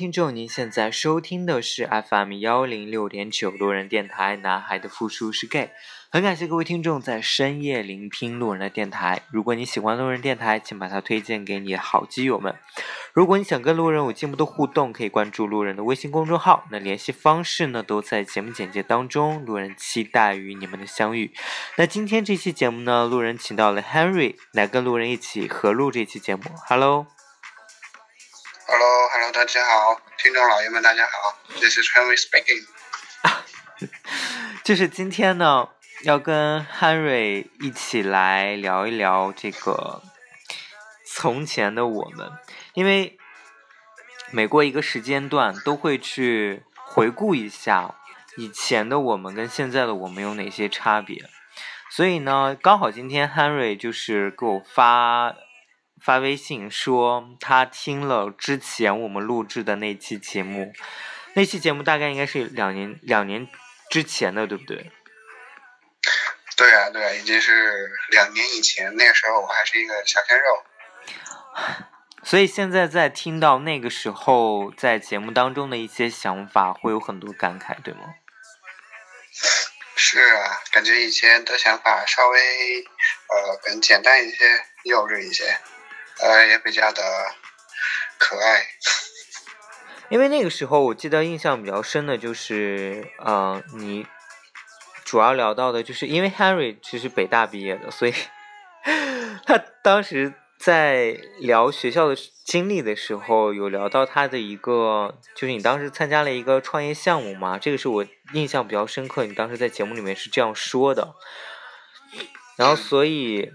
听众，您现在收听的是 FM 幺零六点九路人电台。男孩的复数是 gay，很感谢各位听众在深夜聆听路人的电台。如果你喜欢路人电台，请把它推荐给你的好基友们。如果你想跟路人有进一步的互动，可以关注路人的微信公众号。那联系方式呢，都在节目简介当中。路人期待与你们的相遇。那今天这期节目呢，路人请到了 Henry 来跟路人一起合录这期节目。Hello。Hello，Hello，大家好，听众老爷们，大家好，This is Henry speaking。就是今天呢，要跟 Henry 一起来聊一聊这个从前的我们，因为每过一个时间段，都会去回顾一下以前的我们跟现在的我们有哪些差别，所以呢，刚好今天 Henry 就是给我发。发微信说他听了之前我们录制的那期节目，那期节目大概应该是两年两年之前的，对不对？对啊，对啊，已经是两年以前，那个时候我还是一个小鲜肉。所以现在在听到那个时候在节目当中的一些想法，会有很多感慨，对吗？是啊，感觉以前的想法稍微呃更简单一些，幼稚一些。呃，也比较的可爱。因为那个时候，我记得印象比较深的就是，呃，你主要聊到的就是，因为 Harry 其实北大毕业的，所以 他当时在聊学校的经历的时候，有聊到他的一个，就是你当时参加了一个创业项目嘛，这个是我印象比较深刻。你当时在节目里面是这样说的，然后所以。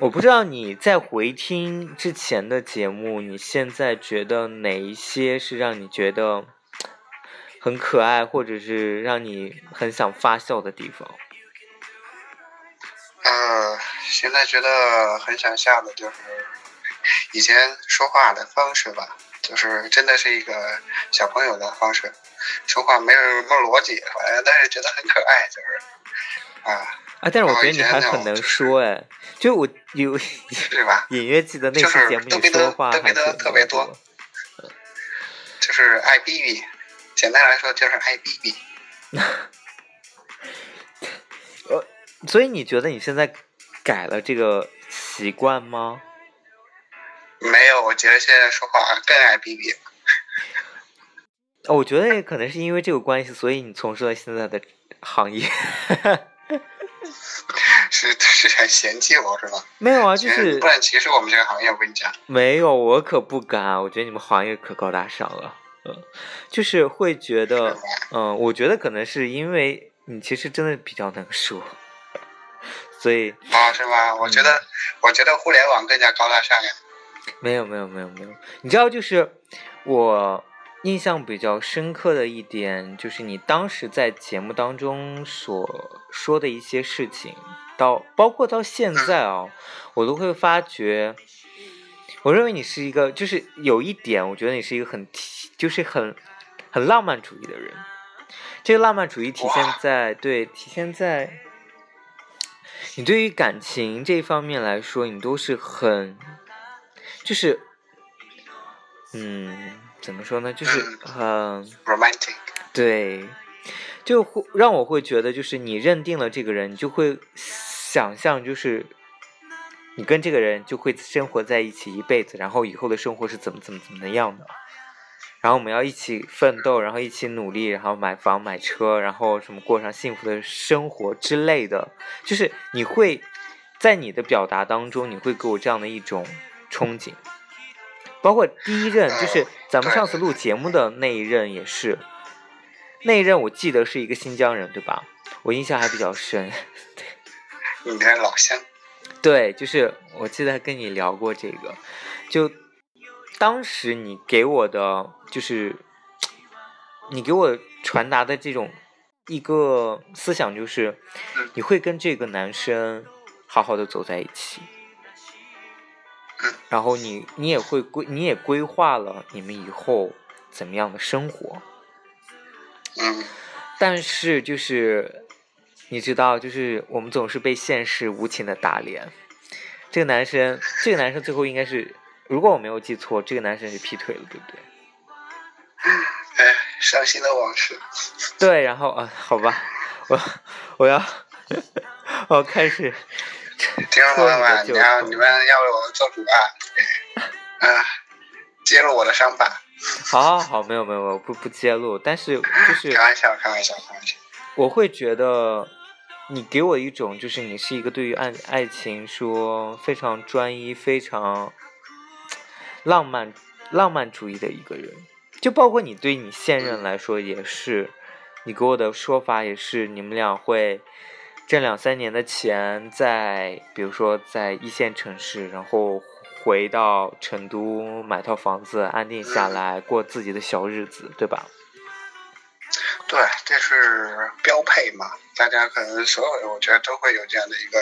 我不知道你在回听之前的节目，你现在觉得哪一些是让你觉得很可爱，或者是让你很想发笑的地方？呃，现在觉得很想笑的就是以前说话的方式吧，就是真的是一个小朋友的方式，说话没有什么逻辑，反正但是觉得很可爱，就是啊。啊！但是我觉得你还很能说哎，就我有 隐约记得那期节目你说话还特别多，就是爱逼逼，简单来说就是爱逼逼。呃，所以你觉得你现在改了这个习惯吗？没有，我觉得现在说话更爱逼逼。我觉得可能是因为这个关系，所以你从事了现在的行业。是是很嫌弃我是吧？没有啊，就是不然歧视我们这个行业。我跟你讲，没有，我可不敢。我觉得你们行业可高大上了，嗯，就是会觉得，嗯，我觉得可能是因为你其实真的比较能说，所以啊，是吗？我觉得，我觉得互联网更加高大上呀。没有，没有，没有，没有。你知道，就是我。印象比较深刻的一点，就是你当时在节目当中所说的一些事情，到包括到现在啊，我都会发觉，我认为你是一个，就是有一点，我觉得你是一个很，就是很很浪漫主义的人。这个浪漫主义体现在对，体现在你对于感情这方面来说，你都是很，就是，嗯。怎么说呢？就是很 romantic，对，就会让我会觉得，就是你认定了这个人，你就会想象，就是你跟这个人就会生活在一起一辈子，然后以后的生活是怎么怎么怎么样的，然后我们要一起奋斗，然后一起努力，然后买房买车，然后什么过上幸福的生活之类的，就是你会在你的表达当中，你会给我这样的一种憧憬。包括第一任，就是咱们上次录节目的那一任也是，那一任我记得是一个新疆人，对吧？我印象还比较深。你的老乡。对，就是我记得跟你聊过这个，就当时你给我的，就是你给我传达的这种一个思想，就是你会跟这个男生好好的走在一起。然后你你也会规你也规划了你们以后怎么样的生活，嗯，但是就是你知道，就是我们总是被现实无情的打脸。这个男生，这个男生最后应该是，如果我没有记错，这个男生是劈腿了，对不对？哎伤心的往事。对，然后啊，好吧，我我要 我开始。听众朋友们，你要你们要为我做主啊！啊，揭露我的伤疤。好，好，好，没有，没有，我不不揭露，但是就是开玩笑，开玩笑，开玩笑。我会觉得你给我一种，就是你是一个对于爱爱情说非常专一、非常浪漫、浪漫主义的一个人。就包括你对你现任来说也是，你给我的说法也是，你们俩会。挣两三年的钱，在比如说在一线城市，然后回到成都买套房子，安定下来过自己的小日子，对吧？对，这是标配嘛。大家可能所有人，我觉得都会有这样的一个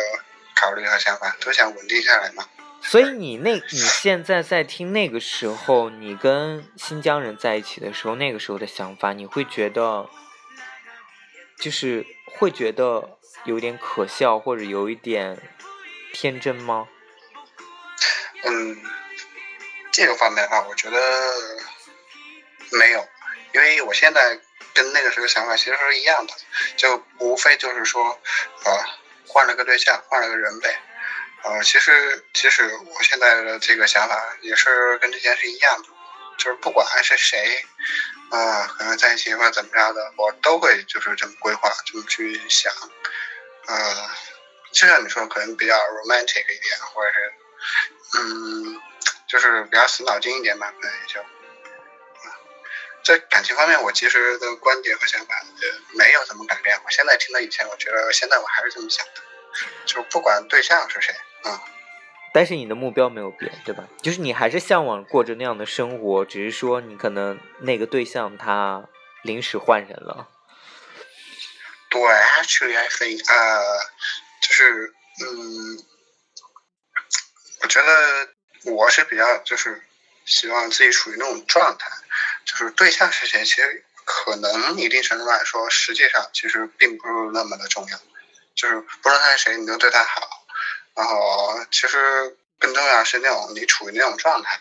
考虑和想法，都想稳定下来嘛。所以你那，你现在在听那个时候，你跟新疆人在一起的时候，那个时候的想法，你会觉得，就是会觉得。有点可笑，或者有一点天真吗？嗯，这个方面的话，我觉得没有，因为我现在跟那个时候想法其实是一样的，就无非就是说，呃，换了个对象，换了个人呗。呃，其实其实我现在的这个想法也是跟之前是一样的，就是不管是谁，啊，可能在一起或者怎么着的，我都会就是这么规划，这么去想。呃，就像你说，可能比较 romantic 一点，或者是，嗯，就是比较死脑筋一点吧，可能也就，在感情方面，我其实的观点和想法呃没有怎么改变。我现在听到以前，我觉得现在我还是这么想的，就不管对象是谁，嗯。但是你的目标没有变，对吧？就是你还是向往过着那样的生活，只是说你可能那个对象他临时换人了。对，actually I think，呃，就是，嗯，我觉得我是比较就是希望自己处于那种状态，就是对象是谁，其实可能一定程度来说，实际上其实并不是那么的重要，就是不论他是谁，你都对他好，然后其实更重要是那种你处于那种状态。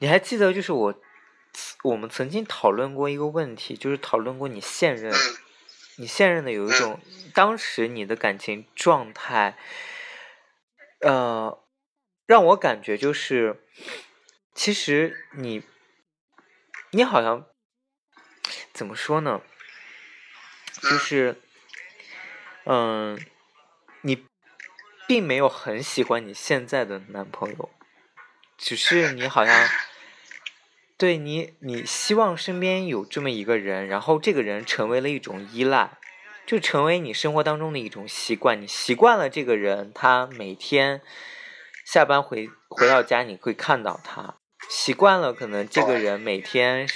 你还记得就是我，我们曾经讨论过一个问题，就是讨论过你现任。你现任的有一种，当时你的感情状态，呃，让我感觉就是，其实你，你好像怎么说呢？就是，嗯，你并没有很喜欢你现在的男朋友，只是你好像。对你，你希望身边有这么一个人，然后这个人成为了一种依赖，就成为你生活当中的一种习惯。你习惯了这个人，他每天下班回回到家，你会看到他。习惯了，可能这个人每天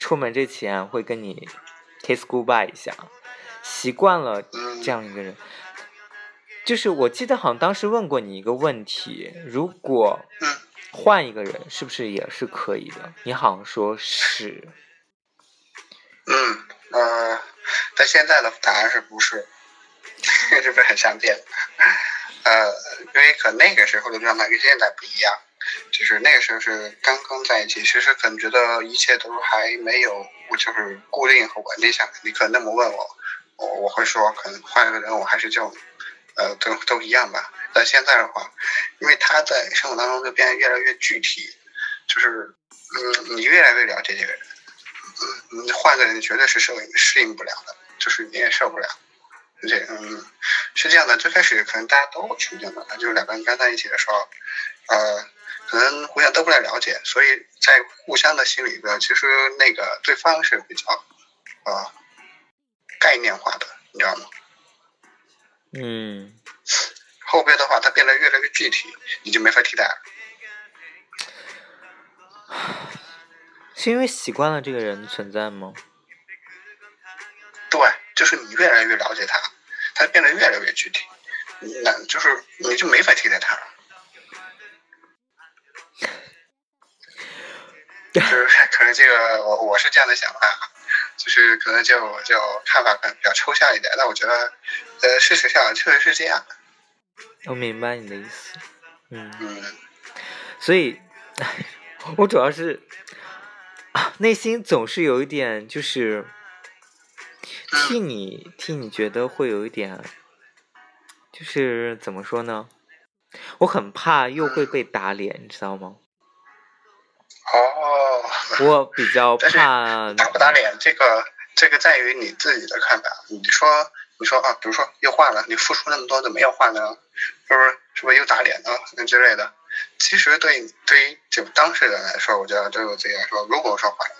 出门之前会跟你 kiss goodbye 一下。习惯了这样一个人，就是我记得好像当时问过你一个问题：如果。换一个人是不是也是可以的？你好像说是。嗯呃，但现在的答案是不是？是不是很相变？呃，因为可那个时候的状态跟现在不一样，就是那个时候是刚刚在一起，其实可能觉得一切都还没有，我就是固定和稳定下来。你可能那么问我，我我会说，可能换一个人，我还是就，呃，都都一样吧。但现在的话，因为他在生活当中就变得越来越具体，就是，嗯，你越来越了解这个人，嗯，你换个人绝对是适应适应不了的，就是你也受不了，而且，嗯，是这样的，最开始可能大家都会出现的，就是两个人刚在一起的时候，呃，可能互相都不太了解，所以在互相的心里边，其实那个对方是比较，呃，概念化的，你知道吗？嗯。后边的话，它变得越来越具体，你就没法替代了。是因为习惯了这个人存在吗？对，就是你越来越了解他，他变得越来越具体，那就是你就没法替代他了。就是可能这个我我是这样的想法，就是可能就就看法可能比较抽象一点，但我觉得，呃，事实上确实是这样的。我明白你的意思，嗯，所以，我主要是，内心总是有一点，就是替你替你觉得会有一点，就是怎么说呢？我很怕又会被打脸，你知道吗？哦，我比较怕打不打脸，这个这个在于你自己的看法。你说你说啊，比如说又换了，你付出那么多怎么又换呢，是不是是不是又打脸呢？那之类的。其实对对于就当事人来说，我觉得对我自己来说，如果说换了，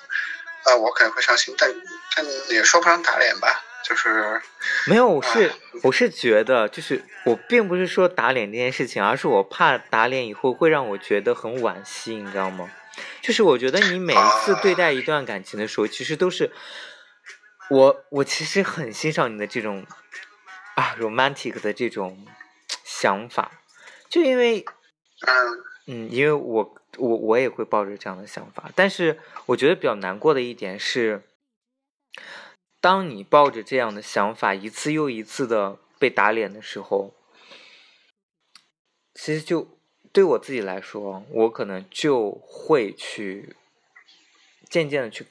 呃，我可能会伤心，但但也说不上打脸吧，就是没有，我是啊我是觉得，就是我并不是说打脸这件事情，而是我怕打脸以后会让我觉得很惋惜，你知道吗？就是我觉得你每一次对待一段感情的时候，其实都是我我其实很欣赏你的这种啊 romantic 的这种想法，就因为嗯。嗯，因为我我我也会抱着这样的想法，但是我觉得比较难过的一点是，当你抱着这样的想法一次又一次的被打脸的时候，其实就对我自己来说，我可能就会去渐渐的去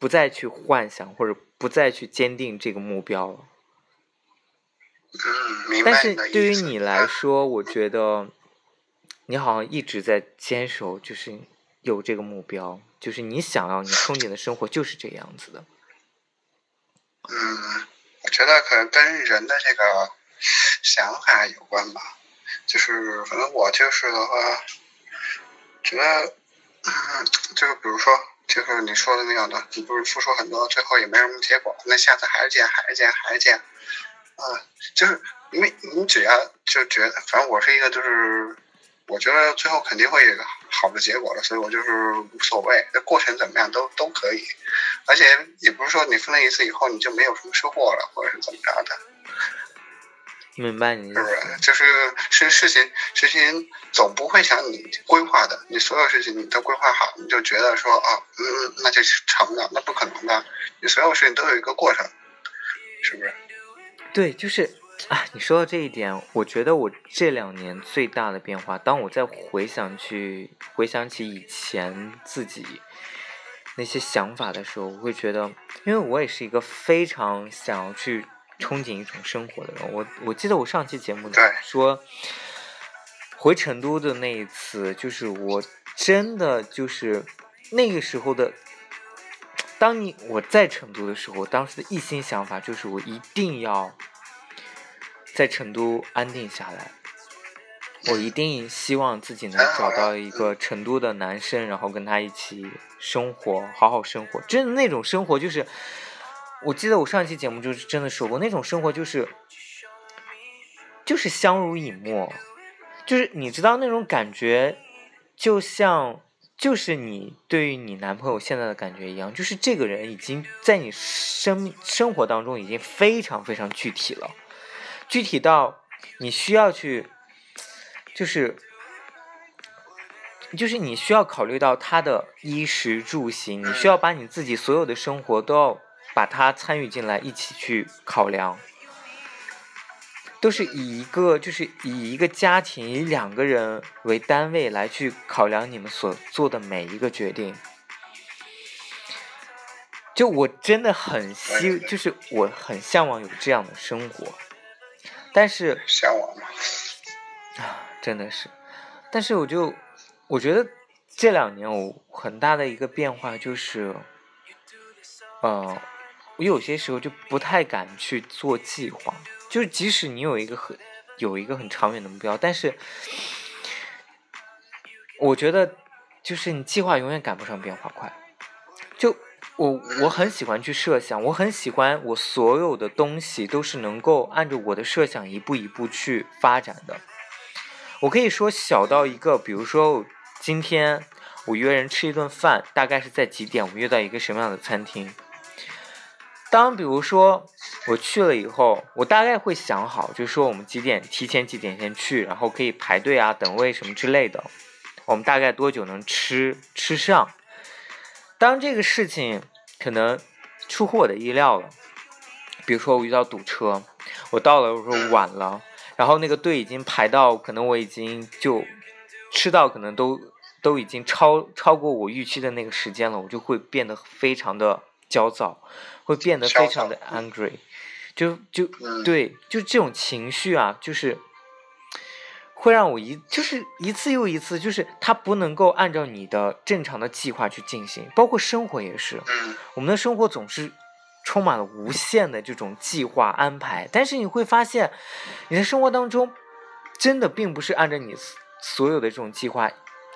不再去幻想或者不再去坚定这个目标了。但是。对于你来嗯说，我觉得你好像一直在坚守，就是有这个目标，就是你想要、你憧憬的生活就是这样子的。嗯，我觉得可能跟人的这个想法有关吧。就是反正我就是的话，觉得，嗯，就是比如说，就是你说的那样的，你不是付出很多，最后也没什么结果，那下次还是见，还是见，还是见，啊、就是因为你只要就觉得，反正我是一个就是，我觉得最后肯定会有一个好的结果的，所以我就是无所谓，这过程怎么样都都可以。而且也不是说你分了一次以后你就没有什么收获了，或者是怎么着的，明白你是的意思？不是？就是是事情事情总不会像你规划的，你所有事情你都规划好，你就觉得说啊，嗯，那就是成了，那不可能的。你所有事情都有一个过程，是不是？对，就是啊，你说到这一点，我觉得我这两年最大的变化，当我在回想去回想起以前自己那些想法的时候，我会觉得，因为我也是一个非常想要去憧憬一种生活的人。我我记得我上期节目对说，回成都的那一次，就是我真的就是那个时候的。当你我在成都的时候，当时的一心想法就是我一定要在成都安定下来，我一定希望自己能找到一个成都的男生，然后跟他一起生活，好好生活。真的那种生活就是，我记得我上一期节目就是真的说过，那种生活就是就是相濡以沫，就是你知道那种感觉，就像。就是你对于你男朋友现在的感觉一样，就是这个人已经在你生生活当中已经非常非常具体了，具体到你需要去，就是就是你需要考虑到他的衣食住行，你需要把你自己所有的生活都要把他参与进来，一起去考量。都是以一个就是以一个家庭以两个人为单位来去考量你们所做的每一个决定。就我真的很希，就是我很向往有这样的生活，但是向往嘛。啊，真的是，但是我就我觉得这两年我很大的一个变化就是，呃，我有些时候就不太敢去做计划。就是即使你有一个很有一个很长远的目标，但是我觉得就是你计划永远赶不上变化快。就我我很喜欢去设想，我很喜欢我所有的东西都是能够按照我的设想一步一步去发展的。我可以说小到一个，比如说今天我约人吃一顿饭，大概是在几点？我约到一个什么样的餐厅？当比如说我去了以后，我大概会想好，就说我们几点提前几点先去，然后可以排队啊、等位什么之类的。我们大概多久能吃吃上？当这个事情可能出乎我的意料了，比如说我遇到堵车，我到了我说晚了，然后那个队已经排到，可能我已经就吃到可能都都已经超超过我预期的那个时间了，我就会变得非常的焦躁，会变得非常的 angry，就就对，就这种情绪啊，就是会让我一就是一次又一次，就是它不能够按照你的正常的计划去进行，包括生活也是，我们的生活总是充满了无限的这种计划安排，但是你会发现，你的生活当中真的并不是按照你所有的这种计划。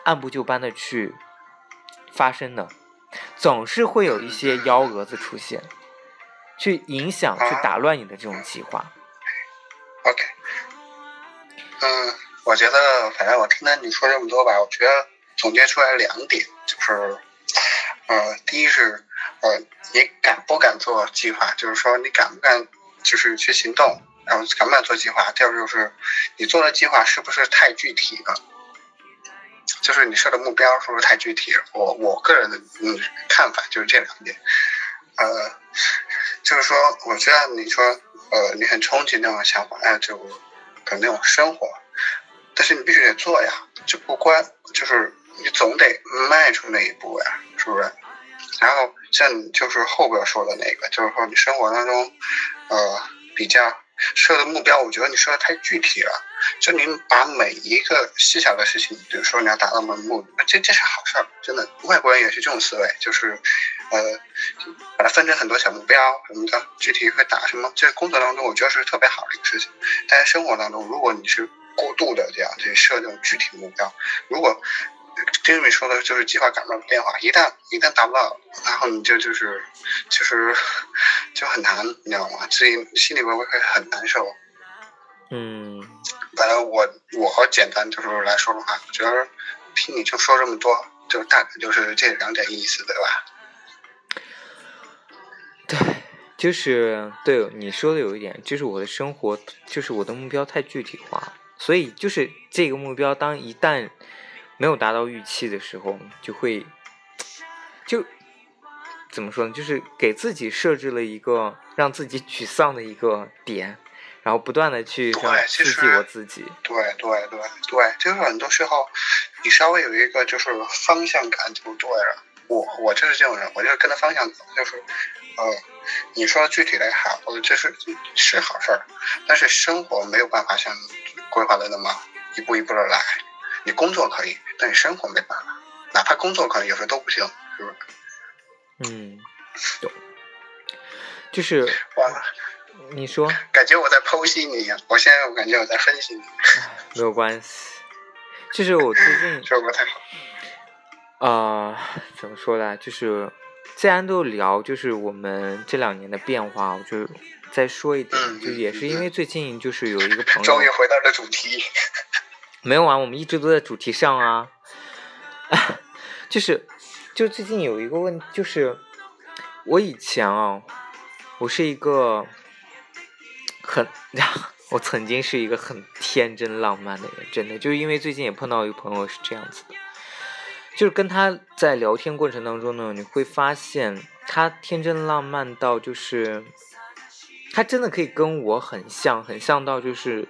按部就班的去发生的，总是会有一些幺蛾子出现，去影响、去打乱你的这种计划。OK，嗯，我觉得，反正我听到你说这么多吧，我觉得总结出来两点，就是，呃，第一是，呃，你敢不敢做计划？就是说，你敢不敢就是去行动，然后敢不敢做计划？第二就是，你做的计划是不是太具体了？就是你设的目标是不是太具体？我我个人的嗯看法就是这两点，呃，就是说，我知道你说呃你很憧憬那种想法，哎，就的那种生活，但是你必须得做呀，就不关就是你总得迈出那一步呀，是不是？然后像你就是后边说的那个，就是说你生活当中呃比较。设的目标，我觉得你说的太具体了。就您把每一个细小的事情，比如说你要达到某目的，这这是好事儿，真的。外国人也是这种思维，就是，呃，把它分成很多小目标什么的，具体会打什么。这工作当中，我觉得是特别好的一个事情。但是生活当中，如果你是过度的这样去设这种具体目标，如果丁伟说的就是计划赶不上变化，一旦一旦达不到，然后你就就是就是就很难，你知道吗？自己心里边会很难受。嗯，反正我我简单就是来说的话，我觉得听你就说这么多，就大概就是这两点意思，对吧？对，就是对你说的有一点，就是我的生活，就是我的目标太具体化，所以就是这个目标，当一旦没有达到预期的时候，就会就怎么说呢？就是给自己设置了一个让自己沮丧的一个点，然后不断的去刺激我自己。对对对对，就是很多时候你稍微有一个就是方向感就对了。我我就是这种人，我就是跟着方向走，就是呃，你说具体的好，这是是好事儿，但是生活没有办法像规划的那么一步一步的来。你工作可以，但你生活没办法，哪怕工作可能有时候都不行，是不是？嗯，懂。就是完了，你说？感觉我在剖析你，我现在我感觉我在分析你。没有关系，就是我最近 说不太好。啊，怎么说呢？就是既然都聊，就是我们这两年的变化，我就再说一点，就也是因为最近就是有一个朋友，终于回到了主题。没有啊，我们一直都在主题上啊。就是，就最近有一个问，就是我以前啊，我是一个很，我曾经是一个很天真浪漫的人，真的，就是因为最近也碰到一个朋友是这样子的，就是跟他在聊天过程当中呢，你会发现他天真浪漫到就是，他真的可以跟我很像，很像到就是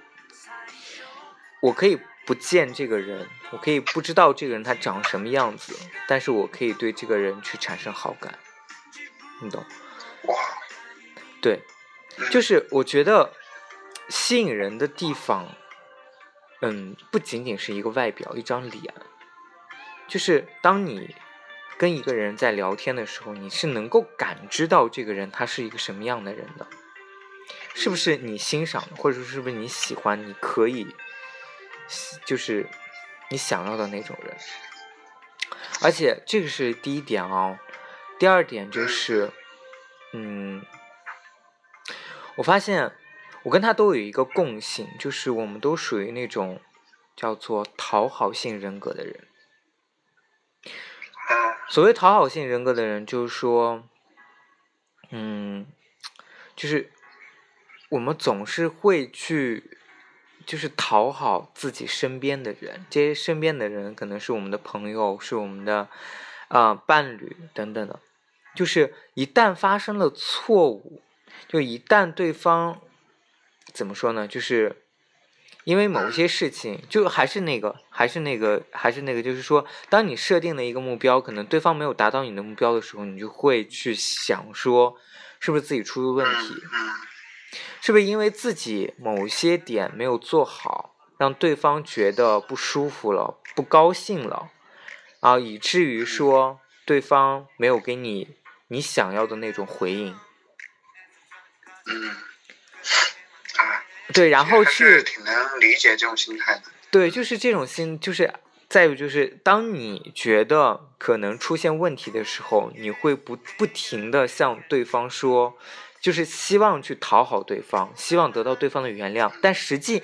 我可以。不见这个人，我可以不知道这个人他长什么样子，但是我可以对这个人去产生好感，你懂？对，就是我觉得吸引人的地方，嗯，不仅仅是一个外表，一张脸，就是当你跟一个人在聊天的时候，你是能够感知到这个人他是一个什么样的人的，是不是你欣赏，或者说是不是你喜欢，你可以。就是你想要的那种人，而且这个是第一点哦。第二点就是，嗯，我发现我跟他都有一个共性，就是我们都属于那种叫做讨好性人格的人。所谓讨好性人格的人，就是说，嗯，就是我们总是会去。就是讨好自己身边的人，这些身边的人可能是我们的朋友，是我们的啊伴侣等等的。就是一旦发生了错误，就一旦对方怎么说呢？就是因为某些事情，就还是那个，还是那个，还是那个，就是说，当你设定了一个目标，可能对方没有达到你的目标的时候，你就会去想说，是不是自己出了问题？是不是因为自己某些点没有做好，让对方觉得不舒服了、不高兴了，啊，以至于说对方没有给你你想要的那种回应？嗯。对，然后去挺能理解这种心态的。对，就是这种心，就是再有就是，当你觉得可能出现问题的时候，你会不不停的向对方说，就是希望去讨好对方，希望得到对方的原谅，但实际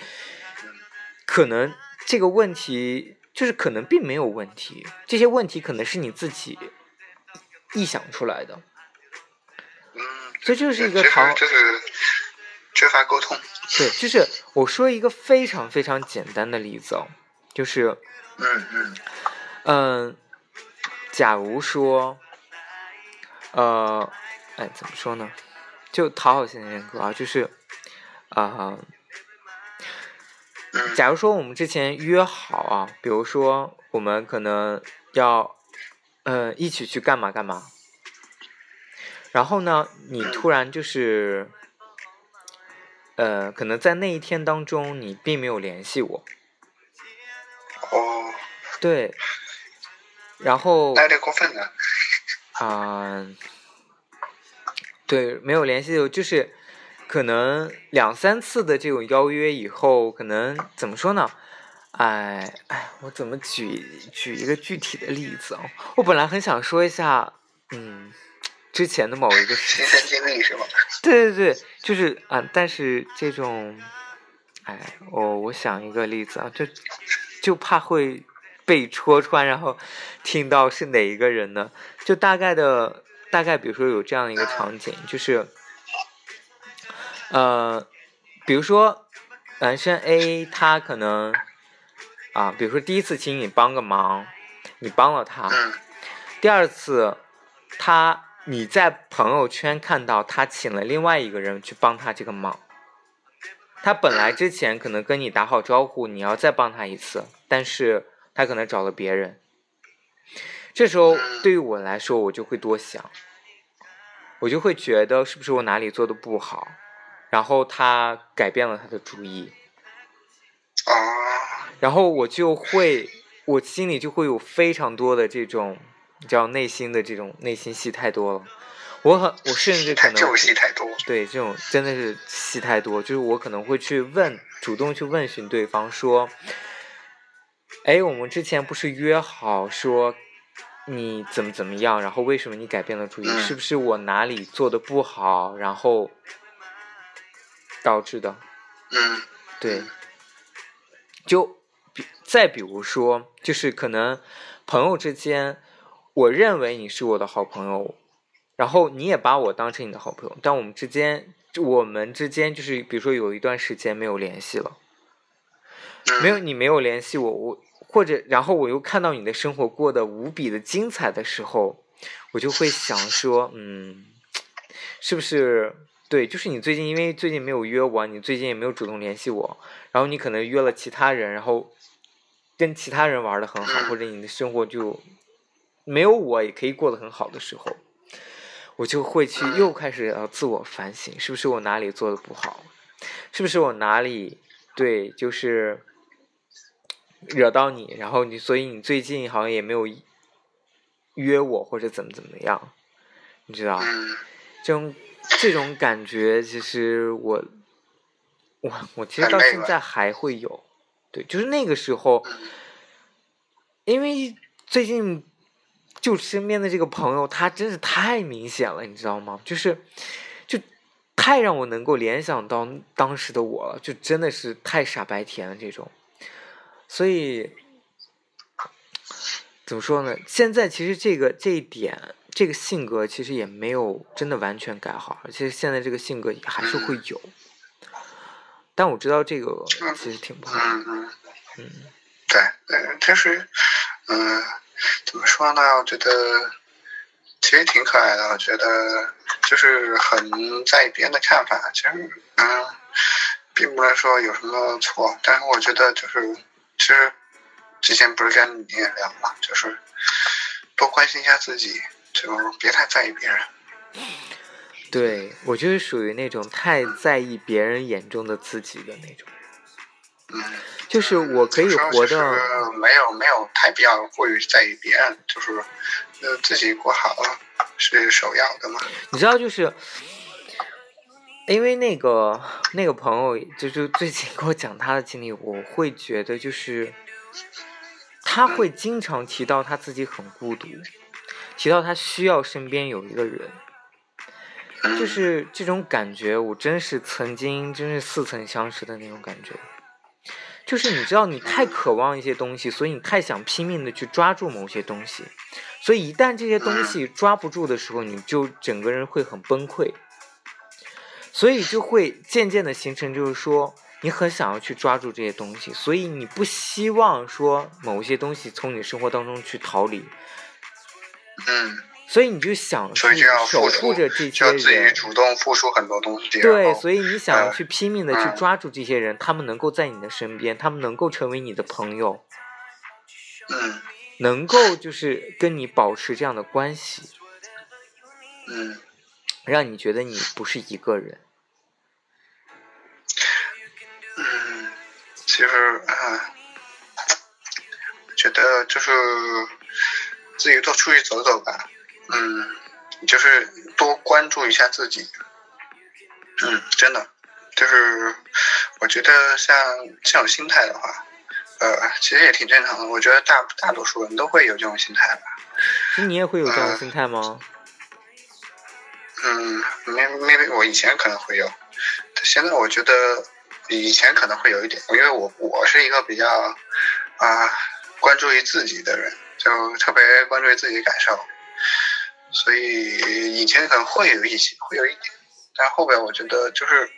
可能这个问题就是可能并没有问题，这些问题可能是你自己臆想出来的。嗯，这就是一个讨，就是缺乏沟通。对，就是我说一个非常非常简单的例子哦，就是，嗯嗯，嗯，假如说，呃，哎，怎么说呢？就讨好型人格啊，就是，啊，假如说我们之前约好啊，比如说我们可能要，呃，一起去干嘛干嘛，然后呢，你突然就是。呃，可能在那一天当中，你并没有联系我。哦。对。然后。那有点过分了。啊。对，没有联系，就是可能两三次的这种邀约以后，可能怎么说呢？哎哎，我怎么举举一个具体的例子啊？我本来很想说一下，嗯。之前的某一个亲身经历是吗？对对对，就是啊，但是这种，哎，我我想一个例子啊，就就怕会被戳穿，然后听到是哪一个人呢？就大概的大概，比如说有这样一个场景，就是，呃，比如说男生 A 他可能啊，比如说第一次请你帮个忙，你帮了他，第二次他。你在朋友圈看到他请了另外一个人去帮他这个忙，他本来之前可能跟你打好招呼，你要再帮他一次，但是他可能找了别人。这时候对于我来说，我就会多想，我就会觉得是不是我哪里做的不好，然后他改变了他的主意，然后我就会，我心里就会有非常多的这种。你知道内心的这种内心戏太多了，我很我甚至可能戏太多，对这种真的是戏太多，就是我可能会去问，主动去问询对方说，哎，我们之前不是约好说你怎么怎么样，然后为什么你改变了主意？是不是我哪里做的不好，然后导致的？嗯，对，就比再比如说，就是可能朋友之间。我认为你是我的好朋友，然后你也把我当成你的好朋友，但我们之间，我们之间就是比如说有一段时间没有联系了，没有你没有联系我，我或者然后我又看到你的生活过得无比的精彩的时候，我就会想说，嗯，是不是对？就是你最近因为最近没有约我，你最近也没有主动联系我，然后你可能约了其他人，然后跟其他人玩的很好，或者你的生活就。没有我也可以过得很好的时候，我就会去又开始要自我反省，是不是我哪里做的不好，是不是我哪里对就是惹到你，然后你所以你最近好像也没有约我或者怎么怎么样，你知道，这种这种感觉其实我我我其实到现在还会有，对，就是那个时候，因为最近。就身边的这个朋友，他真是太明显了，你知道吗？就是，就太让我能够联想到当时的我了，就真的是太傻白甜了这种。所以怎么说呢？现在其实这个这一点，这个性格其实也没有真的完全改好，而且现在这个性格也还是会有。但我知道这个其实挺不好。嗯对，对，就是，嗯。怎么说呢？我觉得其实挺可爱的。我觉得就是很在意别人的看法。其实，嗯，并不能说有什么错，但是我觉得就是其实之前不是跟你也聊嘛，就是多关心一下自己，就别太在意别人。对我就是属于那种太在意别人眼中的自己的那种。嗯，就是我可以活的没有没有太必要过于在意别人，就是呃自己过好了是首要的嘛。你知道就是。因为那个那个朋友，就是最近给我讲他的经历，我会觉得就是他会经常提到他自己很孤独，提到他需要身边有一个人，就是这种感觉，我真是曾经真是似曾相识的那种感觉。就是你知道，你太渴望一些东西，所以你太想拼命的去抓住某些东西，所以一旦这些东西抓不住的时候，你就整个人会很崩溃。所以就会渐渐的形成，就是说你很想要去抓住这些东西，所以你不希望说某些东西从你生活当中去逃离。嗯。所以你就想去守护着这些人。自己主动付出很多东西。对，所以你想要去拼命的去抓住这些人，他们能够在你的身边，他们能够成为你的朋友。嗯。能够就是跟你保持这样的关系。嗯。让你觉得你不是一个人。嗯，其实啊，觉得就是自己多出去走走吧。嗯，就是多关注一下自己。嗯，真的，就是我觉得像这种心态的话，呃，其实也挺正常的。我觉得大大多数人都会有这种心态吧。那你也会有这种心态吗？嗯，没没，我以前可能会有，现在我觉得以前可能会有一点，因为我我是一个比较啊关注于自己的人，就特别关注于自己感受，所以以前可能会有一些，会有一点，但后边我觉得就是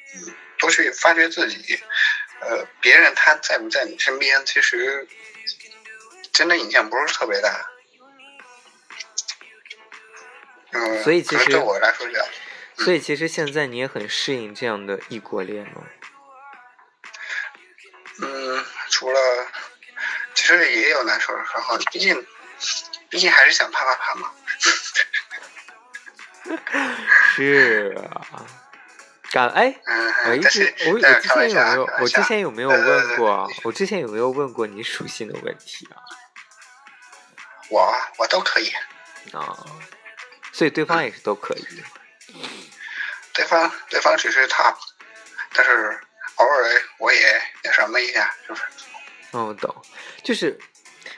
多去发掘自己，呃，别人他在不在你身边，其实真的影响不是特别大。嗯所以其实对我来说这样。所以其实现在你也很适应这样的异国恋吗？嗯，除了其实也有难受的时候，毕竟毕竟还是想啪啪啪嘛。是啊，敢哎，我一直我我之前有没有我之前有没有问过我之前有没有问过你属性的问题啊？我我都可以啊。所以对方也是都可以。对方对方只是他，但是偶尔我也那什么一下，就是。嗯，我懂。就是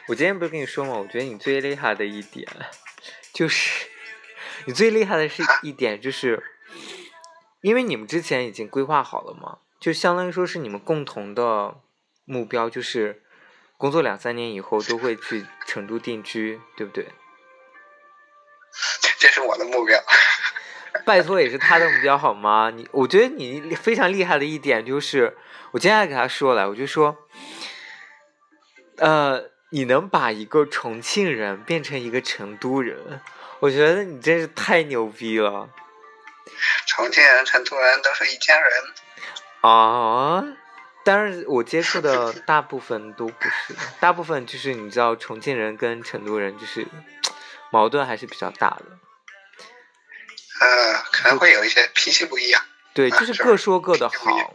我今天不是跟你说吗？我觉得你最厉害的一点，就是你最厉害的是一点，就是因为你们之前已经规划好了嘛，就相当于说是你们共同的目标，就是工作两三年以后都会去成都定居，对不对？这是我的目标，拜托也是他的目标好吗？你我觉得你非常厉害的一点就是，我今天还给他说了，我就说，呃，你能把一个重庆人变成一个成都人，我觉得你真是太牛逼了。重庆人、成都人都是一家人。啊，但是我接触的大部分都不是，大部分就是你知道，重庆人跟成都人就是矛盾还是比较大的。呃，可能会有一些脾气不一样。对，就是各说各的好。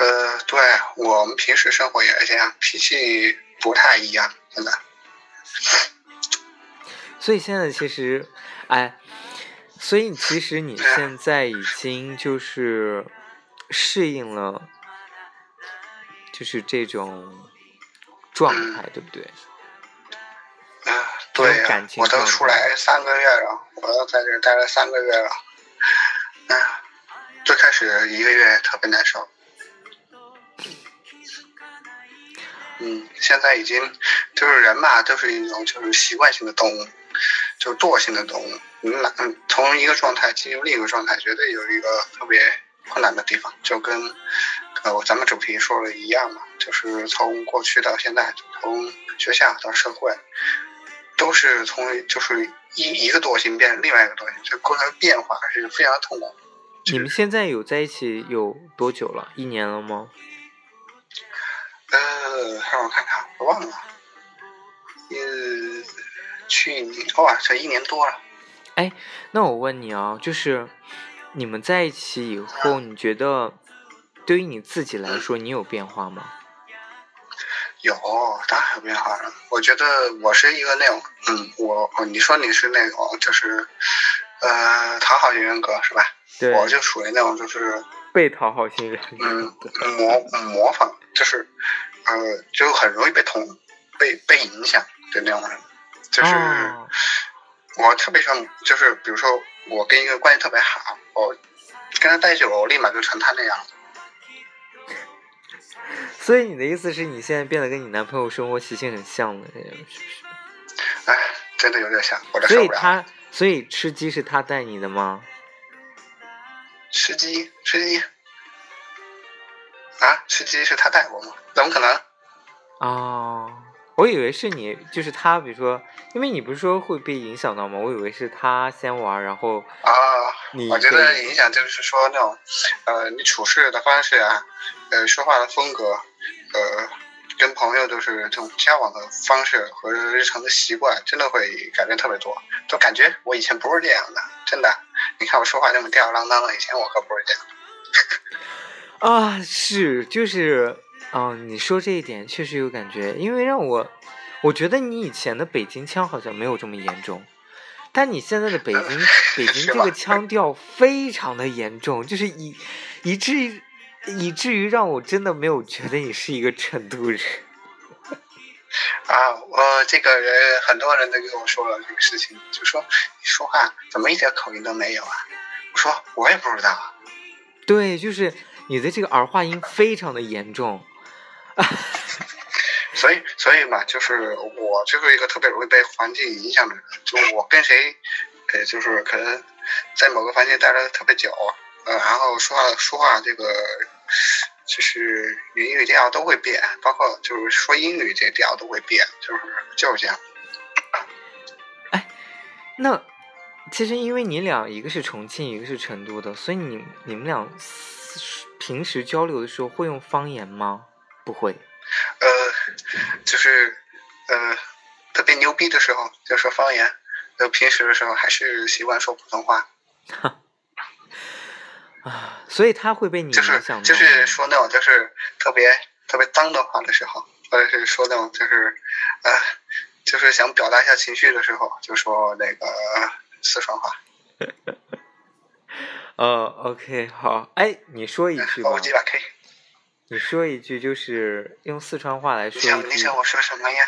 呃，对我们平时生活也是这样，脾气不太一样，真的。所以现在其实，哎，所以其实你现在已经就是适应了，就是这种状态，对不对？啊。对呀，我都出来三个月了，我都在这待了三个月了。哎呀，最开始一个月特别难受，嗯，现在已经就是人嘛，都是一种就是习惯性的动物，就惰性的动物。嗯，从一个状态进入另一个状态，绝对有一个特别困难的地方，就跟呃咱们主题说的一样嘛，就是从过去到现在，从学校到社会。都是从就是一一个惰性变另外一个惰性，这过程变化是非常痛苦。你们现在有在一起有多久了？一年了吗？呃，让我看看，我忘了。呃，去年哇，这一年多了。哎，那我问你啊，就是你们在一起以后，你觉得对于你自己来说，你有变化吗？有，当然有变化了。我觉得我是一个那种，嗯，我，你说你是那种，就是呃，讨好型人格是吧？对。我就属于那种，就是被讨好型人格。嗯，模模仿，就是呃，就很容易被同被被影响的那种人，就是。我特别喜欢，就是比如说，我跟一个关系特别好，我跟他待久了，我立马就成他那样。所以你的意思是你现在变得跟你男朋友生活习性很像了，是不是？哎，真的有点像，我所以他，所以吃鸡是他带你的吗？吃鸡，吃鸡。啊，吃鸡是他带我吗？怎么可能？哦。我以为是你，就是他，比如说，因为你不是说会被影响到吗？我以为是他先玩，然后啊，我觉得影响就是说那种，呃，你处事的方式啊，呃，说话的风格，呃，跟朋友就是这种交往的方式和日常的习惯，真的会改变特别多。就感觉我以前不是这样的，真的。你看我说话那么吊儿郎当的，以前我可不是这样。啊，是，就是。哦，你说这一点确实有感觉，因为让我，我觉得你以前的北京腔好像没有这么严重，但你现在的北京北京这个腔调非常的严重，就是以以至于以至于让我真的没有觉得你是一个成都人。啊，我这个人很多人都跟我说了这个事情，就说你说话怎么一点口音都没有啊？我说我也不知道。对，就是你的这个儿化音非常的严重。所以，所以嘛，就是我就是一个特别容易被环境影响的人。就我跟谁，呃，就是可能在某个环境待的特别久，呃，然后说话说话这个就是语音语调都会变，包括就是说英语这调都会变，就是就是这样。哎，那其实因为你俩一个是重庆，一个是成都的，所以你你们俩平时交流的时候会用方言吗？不会，呃，就是呃，特别牛逼的时候就说方言，呃，平时的时候还是习惯说普通话。啊，所以他会被你就是就是说那种就是特别特别脏的话的时候，或者是说那种就是呃，就是想表达一下情绪的时候，就说那个四川话。呃，OK，好，哎，你说一句吧。我几把 K。你说一句，就是用四川话来说一句。你想我说什么呀？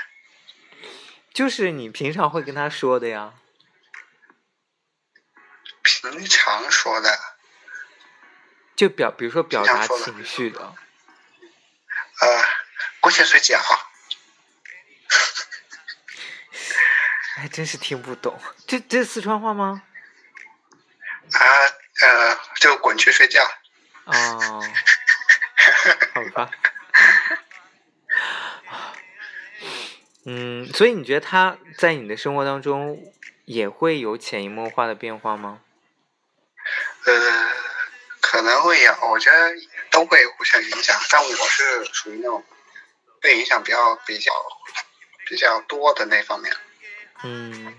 就是你平常会跟他说的呀。平常说的。就表，比如说表达情绪的。呃，过去睡觉。还真是听不懂，这这是四川话吗？啊，呃，就滚去睡觉。哦。好吧，嗯，所以你觉得他在你的生活当中也会有潜移默化的变化吗？呃，可能会有，我觉得都会互相影响，但我是属于那种被影响比较比较比较多的那方面。嗯，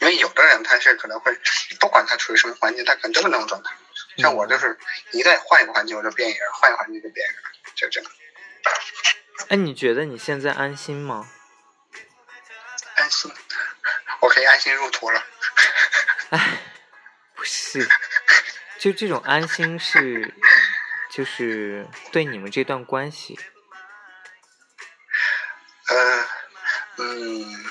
因为有的人他是可能会不管他处于什么环境，他可能都是那种状态。像我就是一旦换一个环境我就变一个人，换一个环境就变一个人，就这样。哎，你觉得你现在安心吗？安心，我可以安心入土了。哎，不是，就这种安心是，就是对你们这段关系。呃，嗯，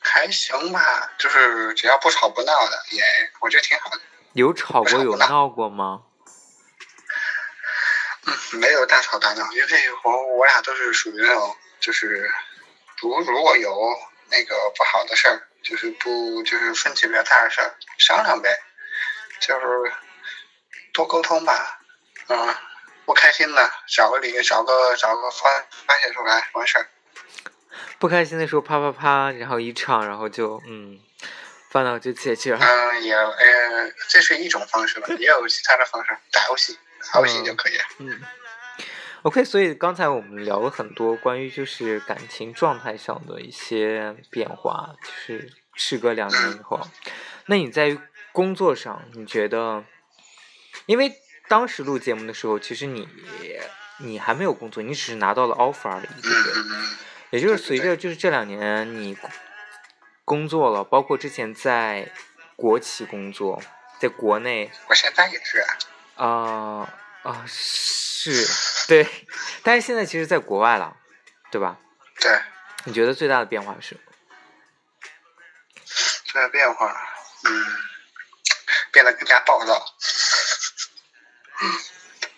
还行吧，就是只要不吵不闹的，也我觉得挺好的。有吵过有闹过吗？嗯，没有大吵大闹，因为我我俩都是属于那种，就是如如果有那个不好的事儿，就是不就是分歧比较大的事儿，商量呗，就是多沟通吧。嗯，不开心的找个理找个找个发发泄出来完事儿。不开心的时候啪啪啪，然后一唱，然后就嗯。翻到这切切。嗯，也呃，这是一种方式吧，也有其他的方式，打游戏，打游戏就可以。嗯。OK，所以刚才我们聊了很多关于就是感情状态上的一些变化，就是事隔两年以后，那你在工作上，你觉得？因为当时录节目的时候，其实你你还没有工作，你只是拿到了 offer 而已，对不对？也就是随着就是这两年你工作了，包括之前在国企工作，在国内，我现在也是啊啊啊是，对，但是现在其实在国外了，对吧？对。你觉得最大的变化是？最大变化，嗯，变得更加暴躁。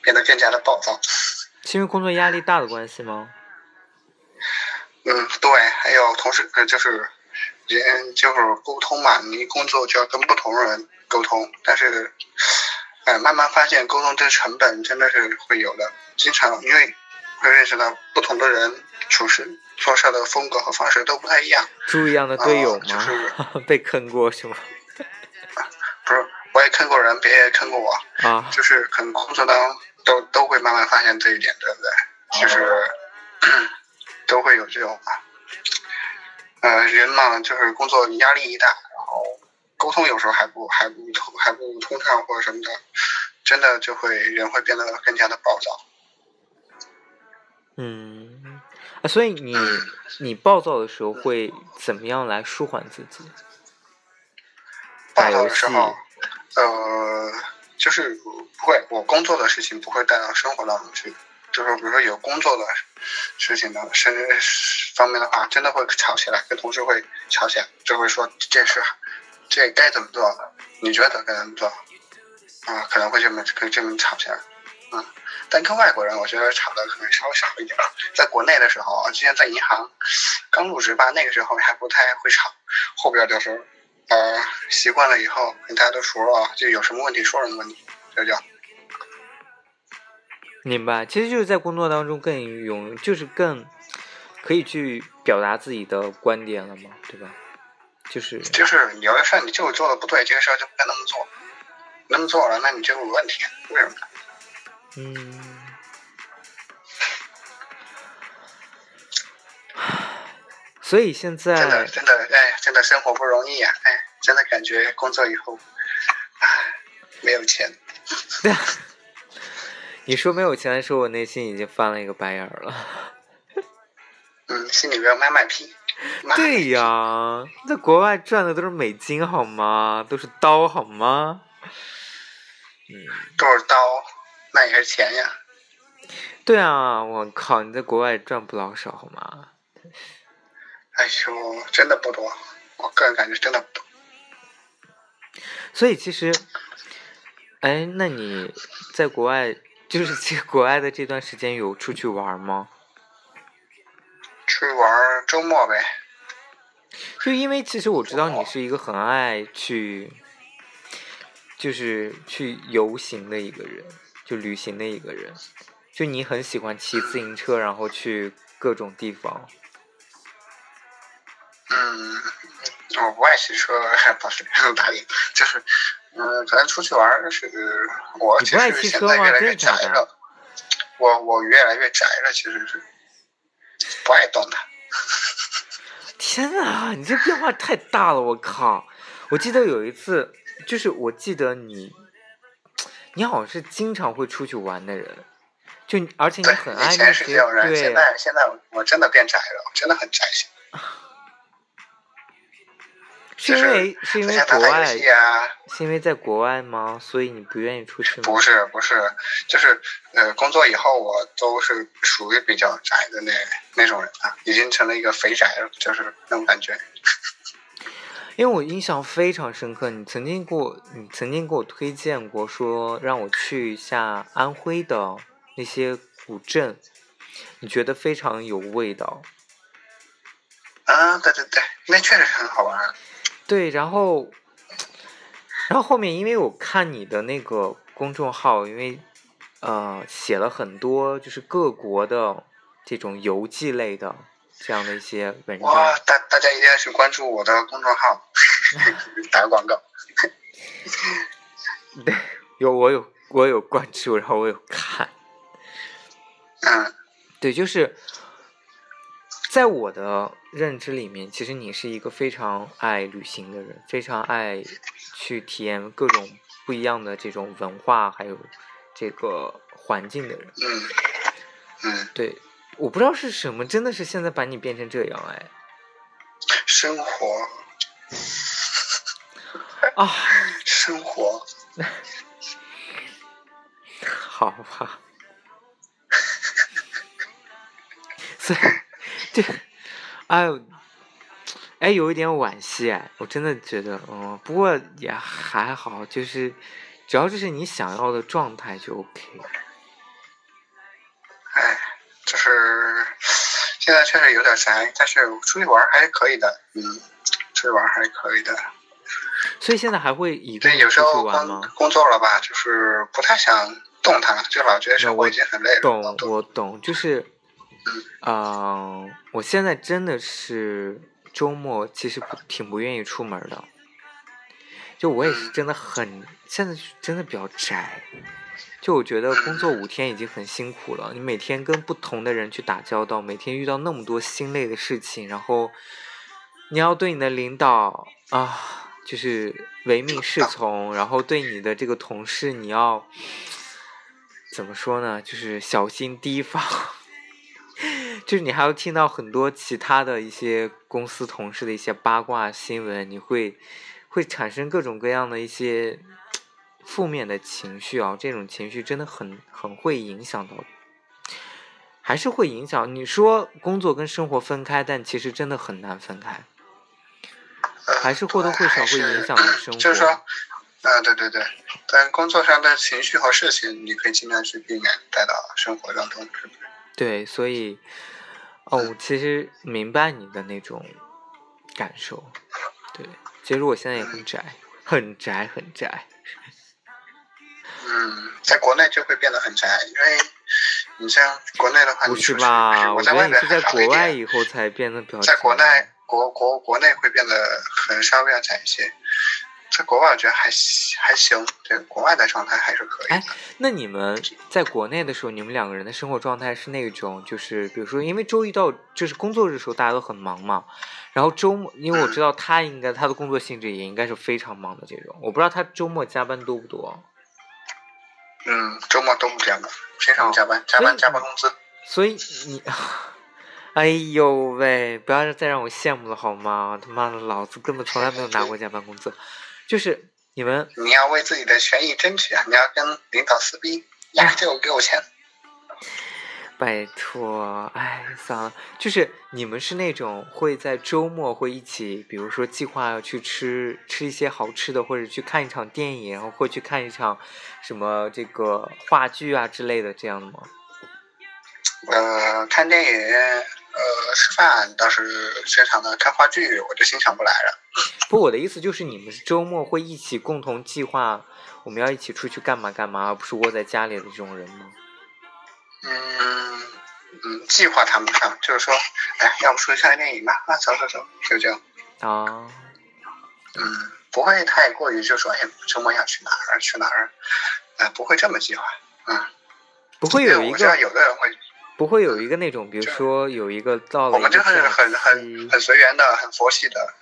变得更加的暴躁，是因为工作压力大的关系吗？嗯，对，还有同事，就是人就是沟通嘛，你工作就要跟不同人沟通，但是，哎，慢慢发现沟通这成本真的是会有的，经常因为会认识到不同的人，处事做事的风格和方式都不太一样。猪一样的队友吗？被坑过是吗？不是。我也坑过人，别人也坑过我，啊，就是可能工作当中都都会慢慢发现这一点，对不对？就是 都会有这种，呃，人嘛，就是工作压力一大，然后沟通有时候还不还不通还不通畅或者什么的，真的就会人会变得更加的暴躁。嗯，啊，所以你你暴躁的时候会怎么样来舒缓自己？暴躁的时候。呃，就是不会，我工作的事情不会带到生活当中去。就是比如说有工作的事情的甚至方面的话，真的会吵起来，跟同事会吵起来，就会说这事这该怎么做？你觉得该怎么做？啊，可能会这么跟这么吵起来。嗯，但跟外国人，我觉得吵的可能稍微少一点。在国内的时候，之前在银行刚入职吧，那个时候还不太会吵，后边就是。呃，习惯了以后，跟大家都熟了，就有什么问题说什么问题，这叫。明白，其实就是在工作当中更勇，就是更可以去表达自己的观点了嘛，对吧？就是。就是有的事儿你就做的不对，这个事儿就不该那么做，那么做了，那你就有问题，为什么？嗯。所以现在真的真的哎，真的生活不容易呀！哎，真的感觉工作以后，唉，没有钱。对啊，你说没有钱的时候，我内心已经翻了一个白眼儿了。嗯，心里边卖卖屁。对呀，在国外赚的都是美金好吗？都是刀好吗？嗯，都是刀，那也是钱呀。对啊，我靠！你在国外赚不老少好吗？哎呦，真的不多，我个人感觉真的不多。所以其实，哎，那你在国外，就是在国外的这段时间有出去玩吗？出去玩，周末呗。就因为其实我知道你是一个很爱去，就是去游行的一个人，就旅行的一个人，就你很喜欢骑自行车，然后去各种地方。嗯，我不爱骑车，不是打理，就是，嗯，咱出去玩是，我其实现在越来越宅了。我我越来越宅了，其实是不爱动弹。天哪，你这变化太大了！我靠，我记得有一次，就是我记得你，你好像是经常会出去玩的人，就而且你很爱那些对。现在现在我真的变宅了，真的很宅心。是因为是因为国外，是因为在国外吗？所以你不愿意出去吗？不是不是，就是呃，工作以后我都是属于比较宅的那那种人啊，已经成了一个肥宅了，就是那种感觉。因为我印象非常深刻，你曾经给我，你曾经给我推荐过，说让我去一下安徽的那些古镇，你觉得非常有味道。啊，对对对，那确实很好玩。对，然后，然后后面因为我看你的那个公众号，因为呃写了很多就是各国的这种游记类的这样的一些文章。哇，大大家一定要去关注我的公众号。打个广告。对，有我有我有关注，然后我有看。嗯，对，就是在我的认知里面，其实你是一个非常爱旅行的人，非常爱去体验各种不一样的这种文化，还有这个环境的人。嗯嗯，对，我不知道是什么，真的是现在把你变成这样，哎，生活 啊，生活，好吧。所以，这，哎呦，哎，有一点惋惜哎，我真的觉得，嗯，不过也还好，就是只要这是你想要的状态就 OK。哎，就是现在确实有点宅，但是出去玩还是可以的，嗯，出去玩还是可以的。所以现在还会一个对，有时候工？工作了吧，就是不太想动弹了，就老觉得生活已经很累了。懂，我懂，就是，嗯、我现在真的是周末其实不挺不愿意出门的，就我也是真的很，现在真的比较宅，就我觉得工作五天已经很辛苦了，你每天跟不同的人去打交道，每天遇到那么多心累的事情，然后你要对你的领导啊，就是唯命是从，然后对你的这个同事你要。怎么说呢？就是小心提防，就是你还要听到很多其他的一些公司同事的一些八卦新闻，你会会产生各种各样的一些负面的情绪啊，这种情绪真的很很会影响到，还是会影响。你说工作跟生活分开，但其实真的很难分开，呃还是或多或少会影响到生活。就是说，嗯、对对对，但工作上的情绪和事情，你可以尽量去避免带到生活当中，是不是？对，所以，哦，我其实明白你的那种感受。对，其实我现在也很宅，很宅，很宅。嗯，在国内就会变得很宅，因为你像国内的话，不是吧？我我觉得你在外面是在国外以后才变得比较在国内国国国内会变得很稍微要宅一些，在国外我觉得还还行，对国外的状态还是可以的。哎那你们在国内的时候，你们两个人的生活状态是那种，就是比如说，因为周一到就是工作日的时候，大家都很忙嘛。然后周末，因为我知道他应该他的工作性质也应该是非常忙的这种，我不知道他周末加班多不多。嗯，周末都不加班，平常加班，加班加班工资。所以你，哎呦喂，不要再让我羡慕了好吗？他妈的，老子根本从来没有拿过加班工资。就是你们你要为自己的权益争取啊！你要跟领导撕逼，呀，就给我钱。拜托，哎，算了，就是你们是那种会在周末会一起，比如说计划要去吃吃一些好吃的，或者去看一场电影，然后或去看一场什么这个话剧啊之类的这样的吗？呃，看电影，呃，吃饭倒是正常的，看话剧我就欣赏不来了。不，我的意思就是你们是周末会一起共同计划我们要一起出去干嘛干嘛，而不是窝在家里的这种人吗？嗯嗯，计划谈不上，就是说，哎，要不出去看个电影吧？啊，走走走，就这样。啊，嗯，不会太过于就说，哎，周末要去哪儿去哪儿，呃，不会这么计划。嗯，不会有一个我知道个有的人会，不会有一个那种，比如说有一个到了我们就是很很很随缘的，很佛系的，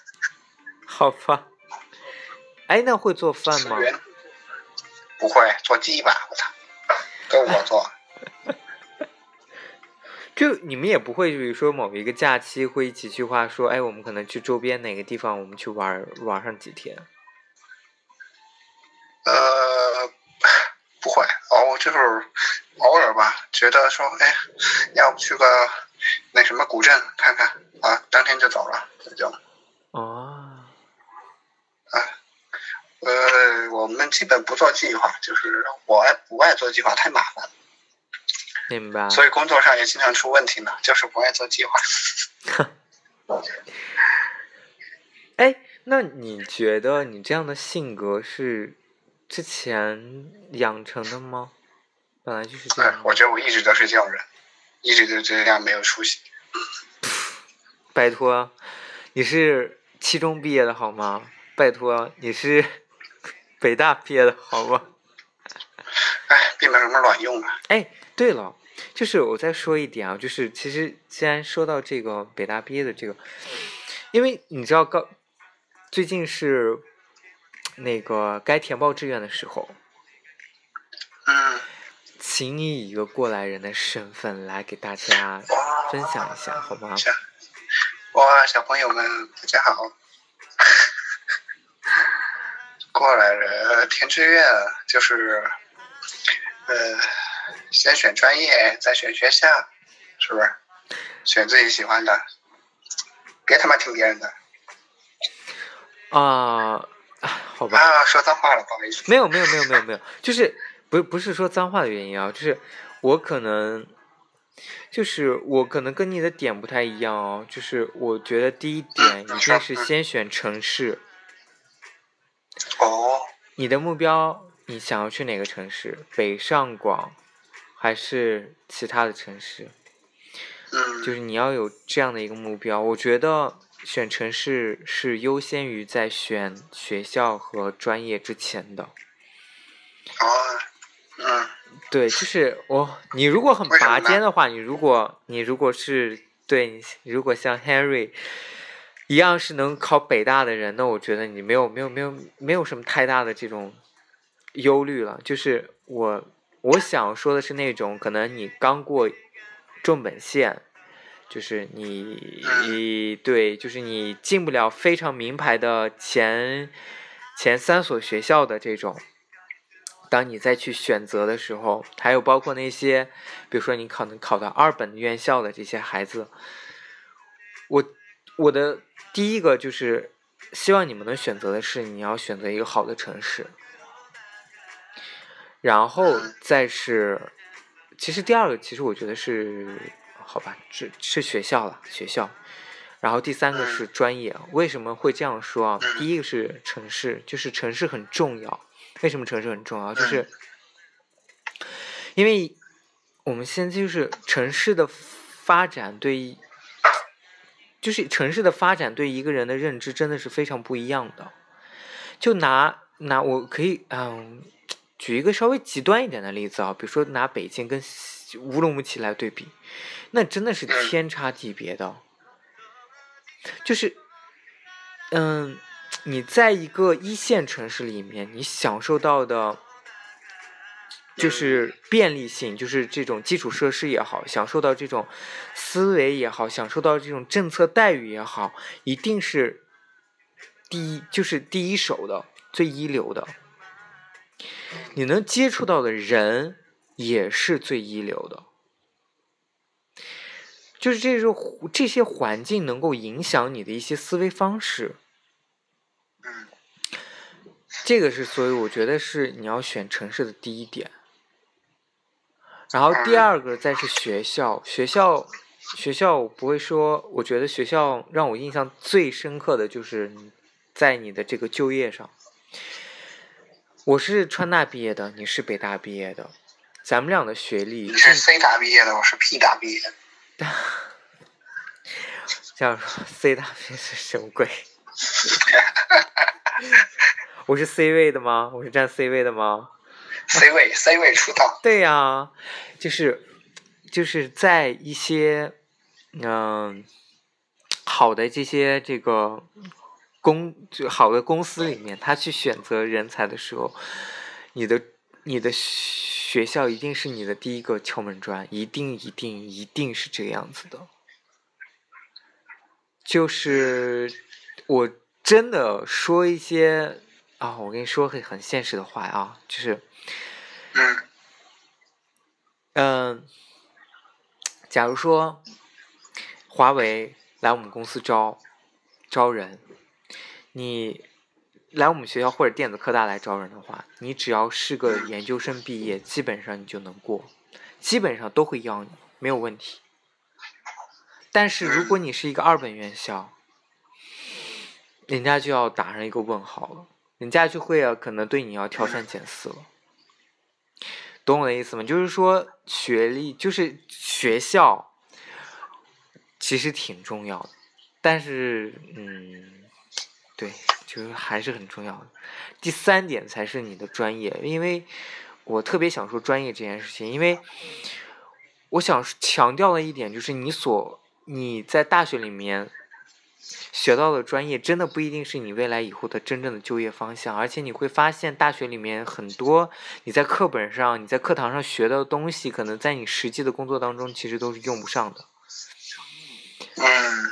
好吧。哎，那会做饭吗？不会做鸡吧？我操，都我做。就你们也不会，比如说某一个假期会一起去话说，哎，我们可能去周边哪个地方，我们去玩玩上几天。呃，不会，偶就是偶尔吧，觉得说，哎，要不去个那什么古镇看看啊，当天就走了，就。哦，呃，我们基本不做计划，就是我爱不爱做计划，太麻烦了，明白。所以工作上也经常出问题呢，就是不爱做计划。哎，那你觉得你这样的性格是之前养成的吗？本来就是这样，哎我觉得我一直都是这种人，一直都这样没有出息。拜托，你是七中毕业的好吗？拜托，你是 北大毕业的好吗？哎，并没有什么卵用啊。哎，对了，就是我再说一点啊，就是其实既然说到这个北大毕业的这个，因为你知道高最近是那个该填报志愿的时候，嗯，请你以一个过来人的身份来给大家分享一下好吗？行哇，小朋友们，大家好。过来人填志愿就是，呃，先选专业，再选学校，是不是？选自己喜欢的，别他妈听别人的啊、好吧，啊！说脏话了，不好意思。没有没有没有没有没有，就是不不是说脏话的原因啊，就是我可能，就是我可能跟你的点不太一样哦，就是我觉得第一点一定是先选城市，哦，你的目标你想要去哪个城市？北上广还是其他的城市？嗯，就是你要有这样的一个目标，我觉得选城市是优先于在选学校和专业之前的。哦，嗯，对，就是我，你如果很拔尖的话，你如果你如果是对，你如果像 Henry 一样是能考北大的人，那我觉得你没有没有没有没有什么太大的这种忧虑了。就是我我想说的是那种，可能你刚过重本线，就是你你对，就是你进不了非常名牌的前前三所学校的这种。当你再去选择的时候，还有包括那些，比如说你可能考到二本院校的这些孩子，我我的第一个就是希望你们能选择的是你要选择一个好的城市，然后再是，其实第二个其实我觉得是好吧，是是学校了学校，然后第三个是专业。为什么会这样说啊？第一个是城市，就是城市很重要。为什么城市很重要？就是因为我们现在就是城市的发展对，就是城市的发展对一个人的认知真的是非常不一样的。就拿拿我可以嗯举一个稍微极端一点的例子啊，比如说拿北京跟乌鲁木齐来对比，那真的是天差地别的。就是嗯。你在一个一线城市里面，你享受到的，就是便利性，就是这种基础设施也好，享受到这种思维也好，享受到这种政策待遇也好，一定是第一，就是第一手的，最一流的。你能接触到的人也是最一流的，就是这种这些环境能够影响你的一些思维方式。嗯，这个是，所以我觉得是你要选城市的第一点，然后第二个再是学校，学校，学校我不会说，我觉得学校让我印象最深刻的就是在你的这个就业上。我是川大毕业的，你是北大毕业的，咱们俩的学历你是 C 大毕业的，我是 P 大毕业的。这样说，C 大毕业是什么鬼？我是 C 位的吗？我是站 C 位的吗？C 位，C 位出道。对呀、啊，就是就是在一些嗯、好的这些这个公就好的公司里面，他去选择人才的时候，你的你的学校一定是你的第一个敲门砖，一定一定一定是这个样子的。就是我真的说一些啊，我跟你说个很现实的话啊，就是，嗯嗯，假如说华为来我们公司招招人，你来我们学校或者电子科大来招人的话，你只要是个研究生毕业，基本上你就能过，基本上都会要你，没有问题。但是如果你是一个二本院校，人家就要打上一个问号了，人家就会啊，可能对你要挑三拣四了，懂我的意思吗？就是说学历，就是学校，其实挺重要的，但是嗯，对，就是还是很重要的。第三点才是你的专业，因为我特别想说专业这件事情，因为我想强调的一点就是你所你在大学里面。学到的专业真的不一定是你未来以后的真正的就业方向，而且你会发现大学里面很多你在课本上、你在课堂上学到的东西，可能在你实际的工作当中其实都是用不上的。嗯，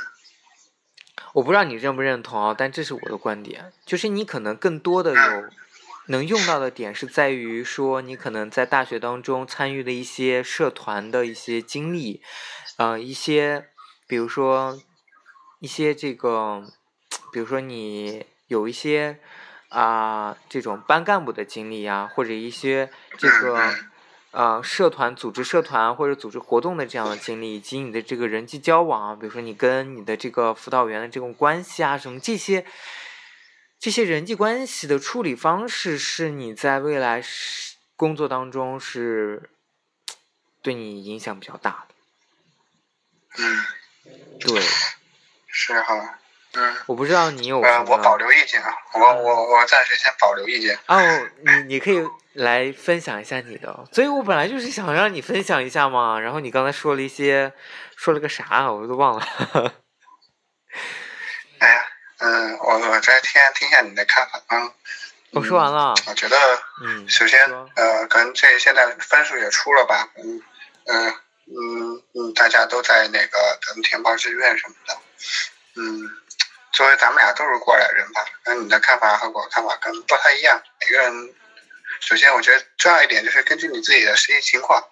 我不知道你认不认同啊，但这是我的观点，就是你可能更多的有能用到的点是在于说，你可能在大学当中参与的一些社团的一些经历，呃，一些比如说。一些这个，比如说你有一些啊这种班干部的经历啊，或者一些这个呃社团组织社团或者组织活动的这样的经历，以及你的这个人际交往，比如说你跟你的这个辅导员的这种关系啊，什么这些这些人际关系的处理方式，是你在未来是工作当中是对你影响比较大的。嗯，对。是哈，嗯，我不知道你有呃，我保留意见啊，我我我暂时先保留意见。哦，你你可以来分享一下你的，所以我本来就是想让你分享一下嘛，然后你刚才说了一些，说了个啥，我都忘了。哎呀，嗯，我我再听听一下你的看法啊。我说完了。我觉得，嗯，首先，呃，可能这现在分数也出了吧，嗯嗯嗯嗯，大家都在那个咱们填报志愿什么的。嗯，作为咱们俩都是过来人吧，那你的看法和我看法可能不太一样。每个人，首先我觉得重要一点就是根据你自己的实际情况，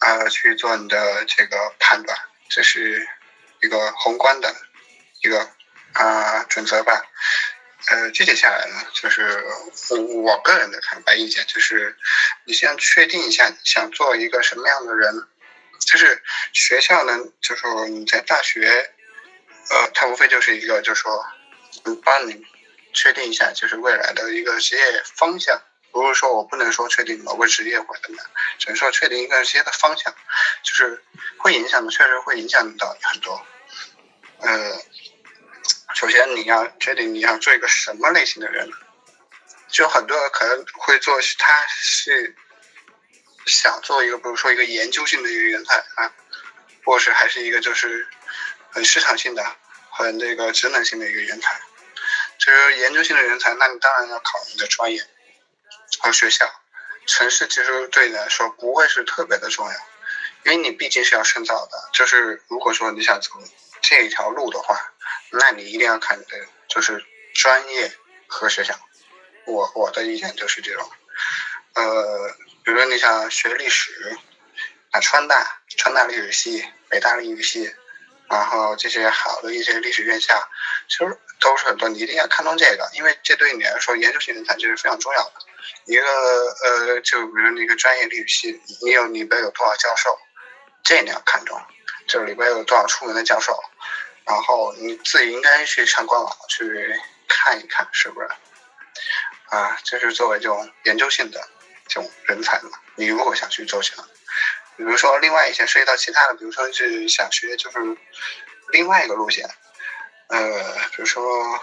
呃，去做你的这个判断，这是一个宏观的一个啊准则吧。呃，具体下来呢，就是我我个人的看法意见就是，你先确定一下你想做一个什么样的人，就是学校呢，就是你在大学。呃，它无非就是一个，就是说，能，帮你确定一下，就是未来的一个职业方向。不是说我不能说确定某个职业或者怎么样，只能说确定一个职业的方向，就是会影响的，确实会影响到很多。呃，首先你要确定你要做一个什么类型的人，就很多人可能会做，他是想做一个，比如说一个研究性的一个人才啊，或是还是一个就是。很市场性的，很这个职能性的一个人才，就是研究性的人才，那你当然要考你的专业和学校。城市其实对你来说不会是特别的重要，因为你毕竟是要深造的。就是如果说你想走这一条路的话，那你一定要看你的就是专业和学校。我我的意见就是这种，呃，比如说你想学历史，啊，川大川大历史系，北大历史系。然后这些好的一些历史院校，其实都是很多，你一定要看重这个，因为这对你来说研究型人才就是非常重要的。一个呃，就比如你一个专业历史系，你有里边有多少教授，这你要看重，就里边有多少出名的教授，然后你自己应该去上官网去看一看，是不是？啊，就是作为这种研究性的这种人才嘛，你如果想去做起来。比如说，另外一些涉及到其他的，比如说是想学就是另外一个路线，呃，比如说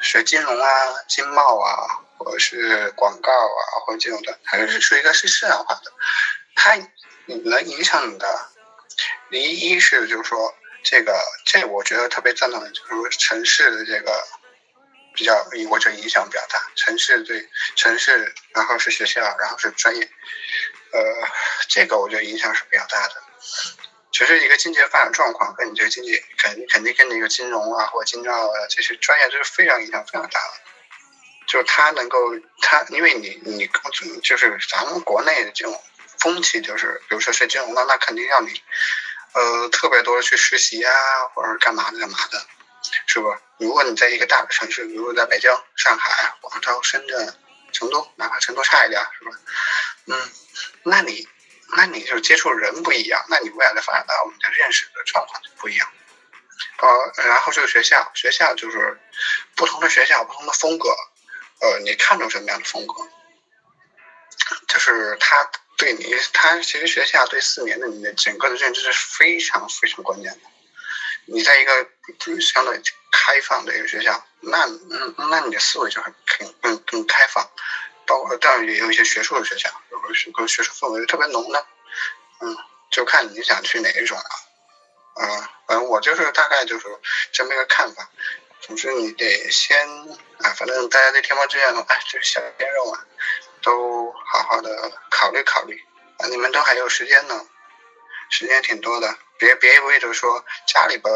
学金融啊、经贸啊，或者是广告啊，或者这种的，还是属于一个是市场化的，它能影响你的。第一是就是说这个，这我觉得特别赞同的，就是说城市的这个比较，我觉得影响比较大。城市对城市，然后是学校，然后是专业。呃，这个我觉得影响是比较大的。其实一个经济发展状况跟你这个经济肯肯定跟你一个金融啊或者经贸啊这些专业都是非常影响非常大的。就是它能够，它因为你你就是咱们国内的这种风气，就是比如说学金融的，那肯定要你呃特别多的去实习啊，或者干嘛的干嘛的，是不？如果你在一个大的城市，比如在北京、上海、广州、深圳、成都，哪怕成都差一点，是吧？嗯。那你，那你就接触人不一样，那你未来的发展到我们的认识的状况就不一样。呃，然后这个学校，学校就是不同的学校，不同的风格。呃，你看重什么样的风格？就是他对你，他其实学校对四年的你的整个的认知是非常非常关键的。你在一个相对开放的一个学校，那嗯，那你的思维就很更更更开放。包括当然也有一些学术的学校，有个学个学术氛围特别浓的，嗯，就看你想去哪一种了。嗯，反正我就是大概就是这么一个看法。总之你得先啊，反正大家对天猫志愿的，哎，这个小鲜肉啊，都好好的考虑考虑。啊，你们都还有时间呢，时间挺多的，别别一味着说家里边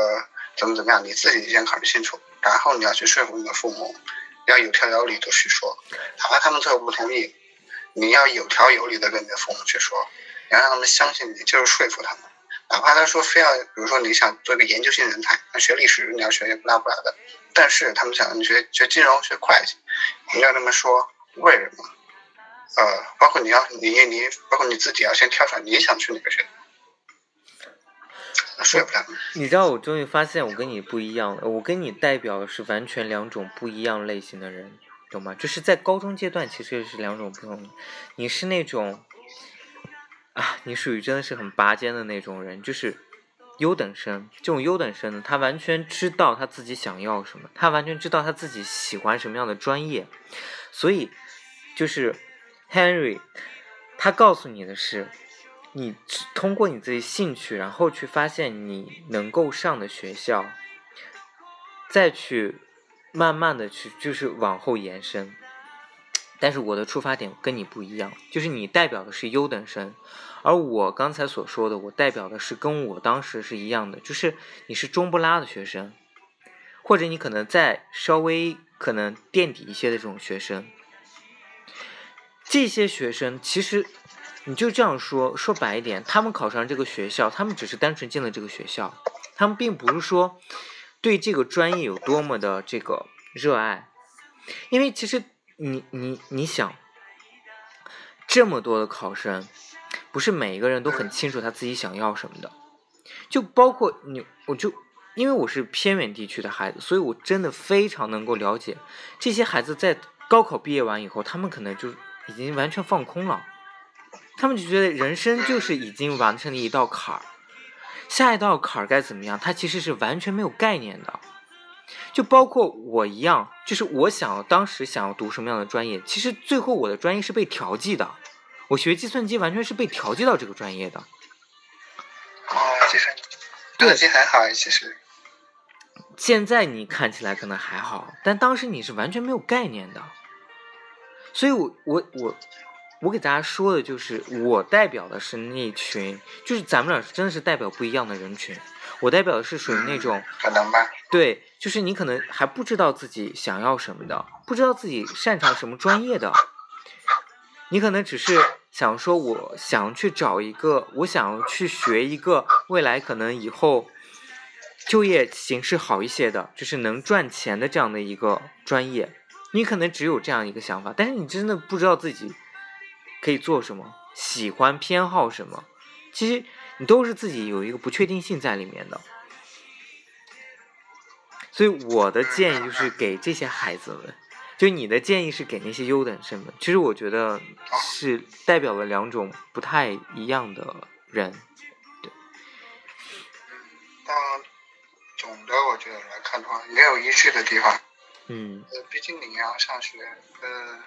怎么怎么样，你自己先考虑清楚，然后你要去说服你的父母，要有条有理的去说，哪怕他们最后不同意，你要有条有理的跟你的父母去说，你要让他们相信你，就是说服他们。哪怕他说非要，比如说你想做一个研究性人才，那学历史你要学也不拉不拉的，但是他们想你学学金融学会计，你要这么说，为什么？呃，包括你要你你，包括你自己要先挑出来你想去哪个学校说服他们。你知道我终于发现我跟你不一样了，我跟你代表的是完全两种不一样类型的人，懂吗？就是在高中阶段其实是两种不同的，你是那种。啊，你属于真的是很拔尖的那种人，就是优等生。这种优等生呢，他完全知道他自己想要什么，他完全知道他自己喜欢什么样的专业。所以，就是 Henry，他告诉你的是，你通过你自己兴趣，然后去发现你能够上的学校，再去慢慢的去，就是往后延伸。但是我的出发点跟你不一样，就是你代表的是优等生，而我刚才所说的，我代表的是跟我当时是一样的，就是你是中不拉的学生，或者你可能再稍微可能垫底一些的这种学生。这些学生其实你就这样说，说白一点，他们考上这个学校，他们只是单纯进了这个学校，他们并不是说对这个专业有多么的这个热爱，因为其实。你你你想，这么多的考生，不是每一个人都很清楚他自己想要什么的，就包括你，我就因为我是偏远地区的孩子，所以我真的非常能够了解这些孩子在高考毕业完以后，他们可能就已经完全放空了，他们就觉得人生就是已经完成了一道坎儿，下一道坎儿该怎么样，他其实是完全没有概念的。就包括我一样，就是我想当时想要读什么样的专业，其实最后我的专业是被调剂的。我学计算机完全是被调剂到这个专业的。哦，计算机，计算机还好，其实。现在你看起来可能还好，但当时你是完全没有概念的。所以我我我我给大家说的就是，我代表的是那群，就是咱们俩真的是代表不一样的人群。我代表的是属于那种，可能吧。对，就是你可能还不知道自己想要什么的，不知道自己擅长什么专业的，你可能只是想说，我想去找一个，我想去学一个未来可能以后就业形势好一些的，就是能赚钱的这样的一个专业。你可能只有这样一个想法，但是你真的不知道自己可以做什么，喜欢偏好什么。其实。你都是自己有一个不确定性在里面的，所以我的建议就是给这些孩子们，就你的建议是给那些优等生们。其实我觉得是代表了两种不太一样的人，对。但总的我觉得来看的话，也有一致的地方。嗯。呃，毕竟你要上学，呃，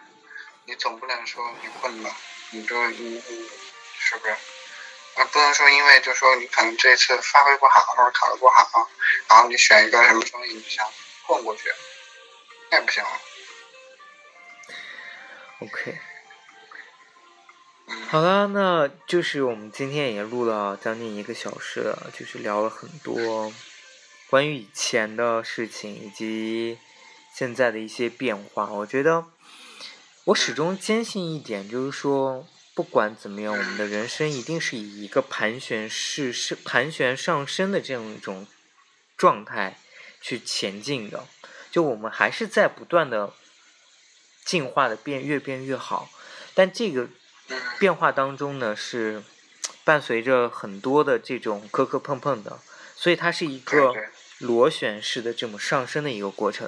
你总不能说你混吧，你这你你是不是？不能说，因为就说你可能这次发挥不好，或者考的不好，然后你选一个什么专业，你就想混过去，那不行。OK，好了，那就是我们今天也录了将近一个小时了，就是聊了很多关于以前的事情以及现在的一些变化。我觉得我始终坚信一点，就是说。不管怎么样，我们的人生一定是以一个盘旋式、是盘旋上升的这样一种状态去前进的。就我们还是在不断的进化的变，越变越好。但这个变化当中呢，是伴随着很多的这种磕磕碰碰的，所以它是一个螺旋式的这么上升的一个过程。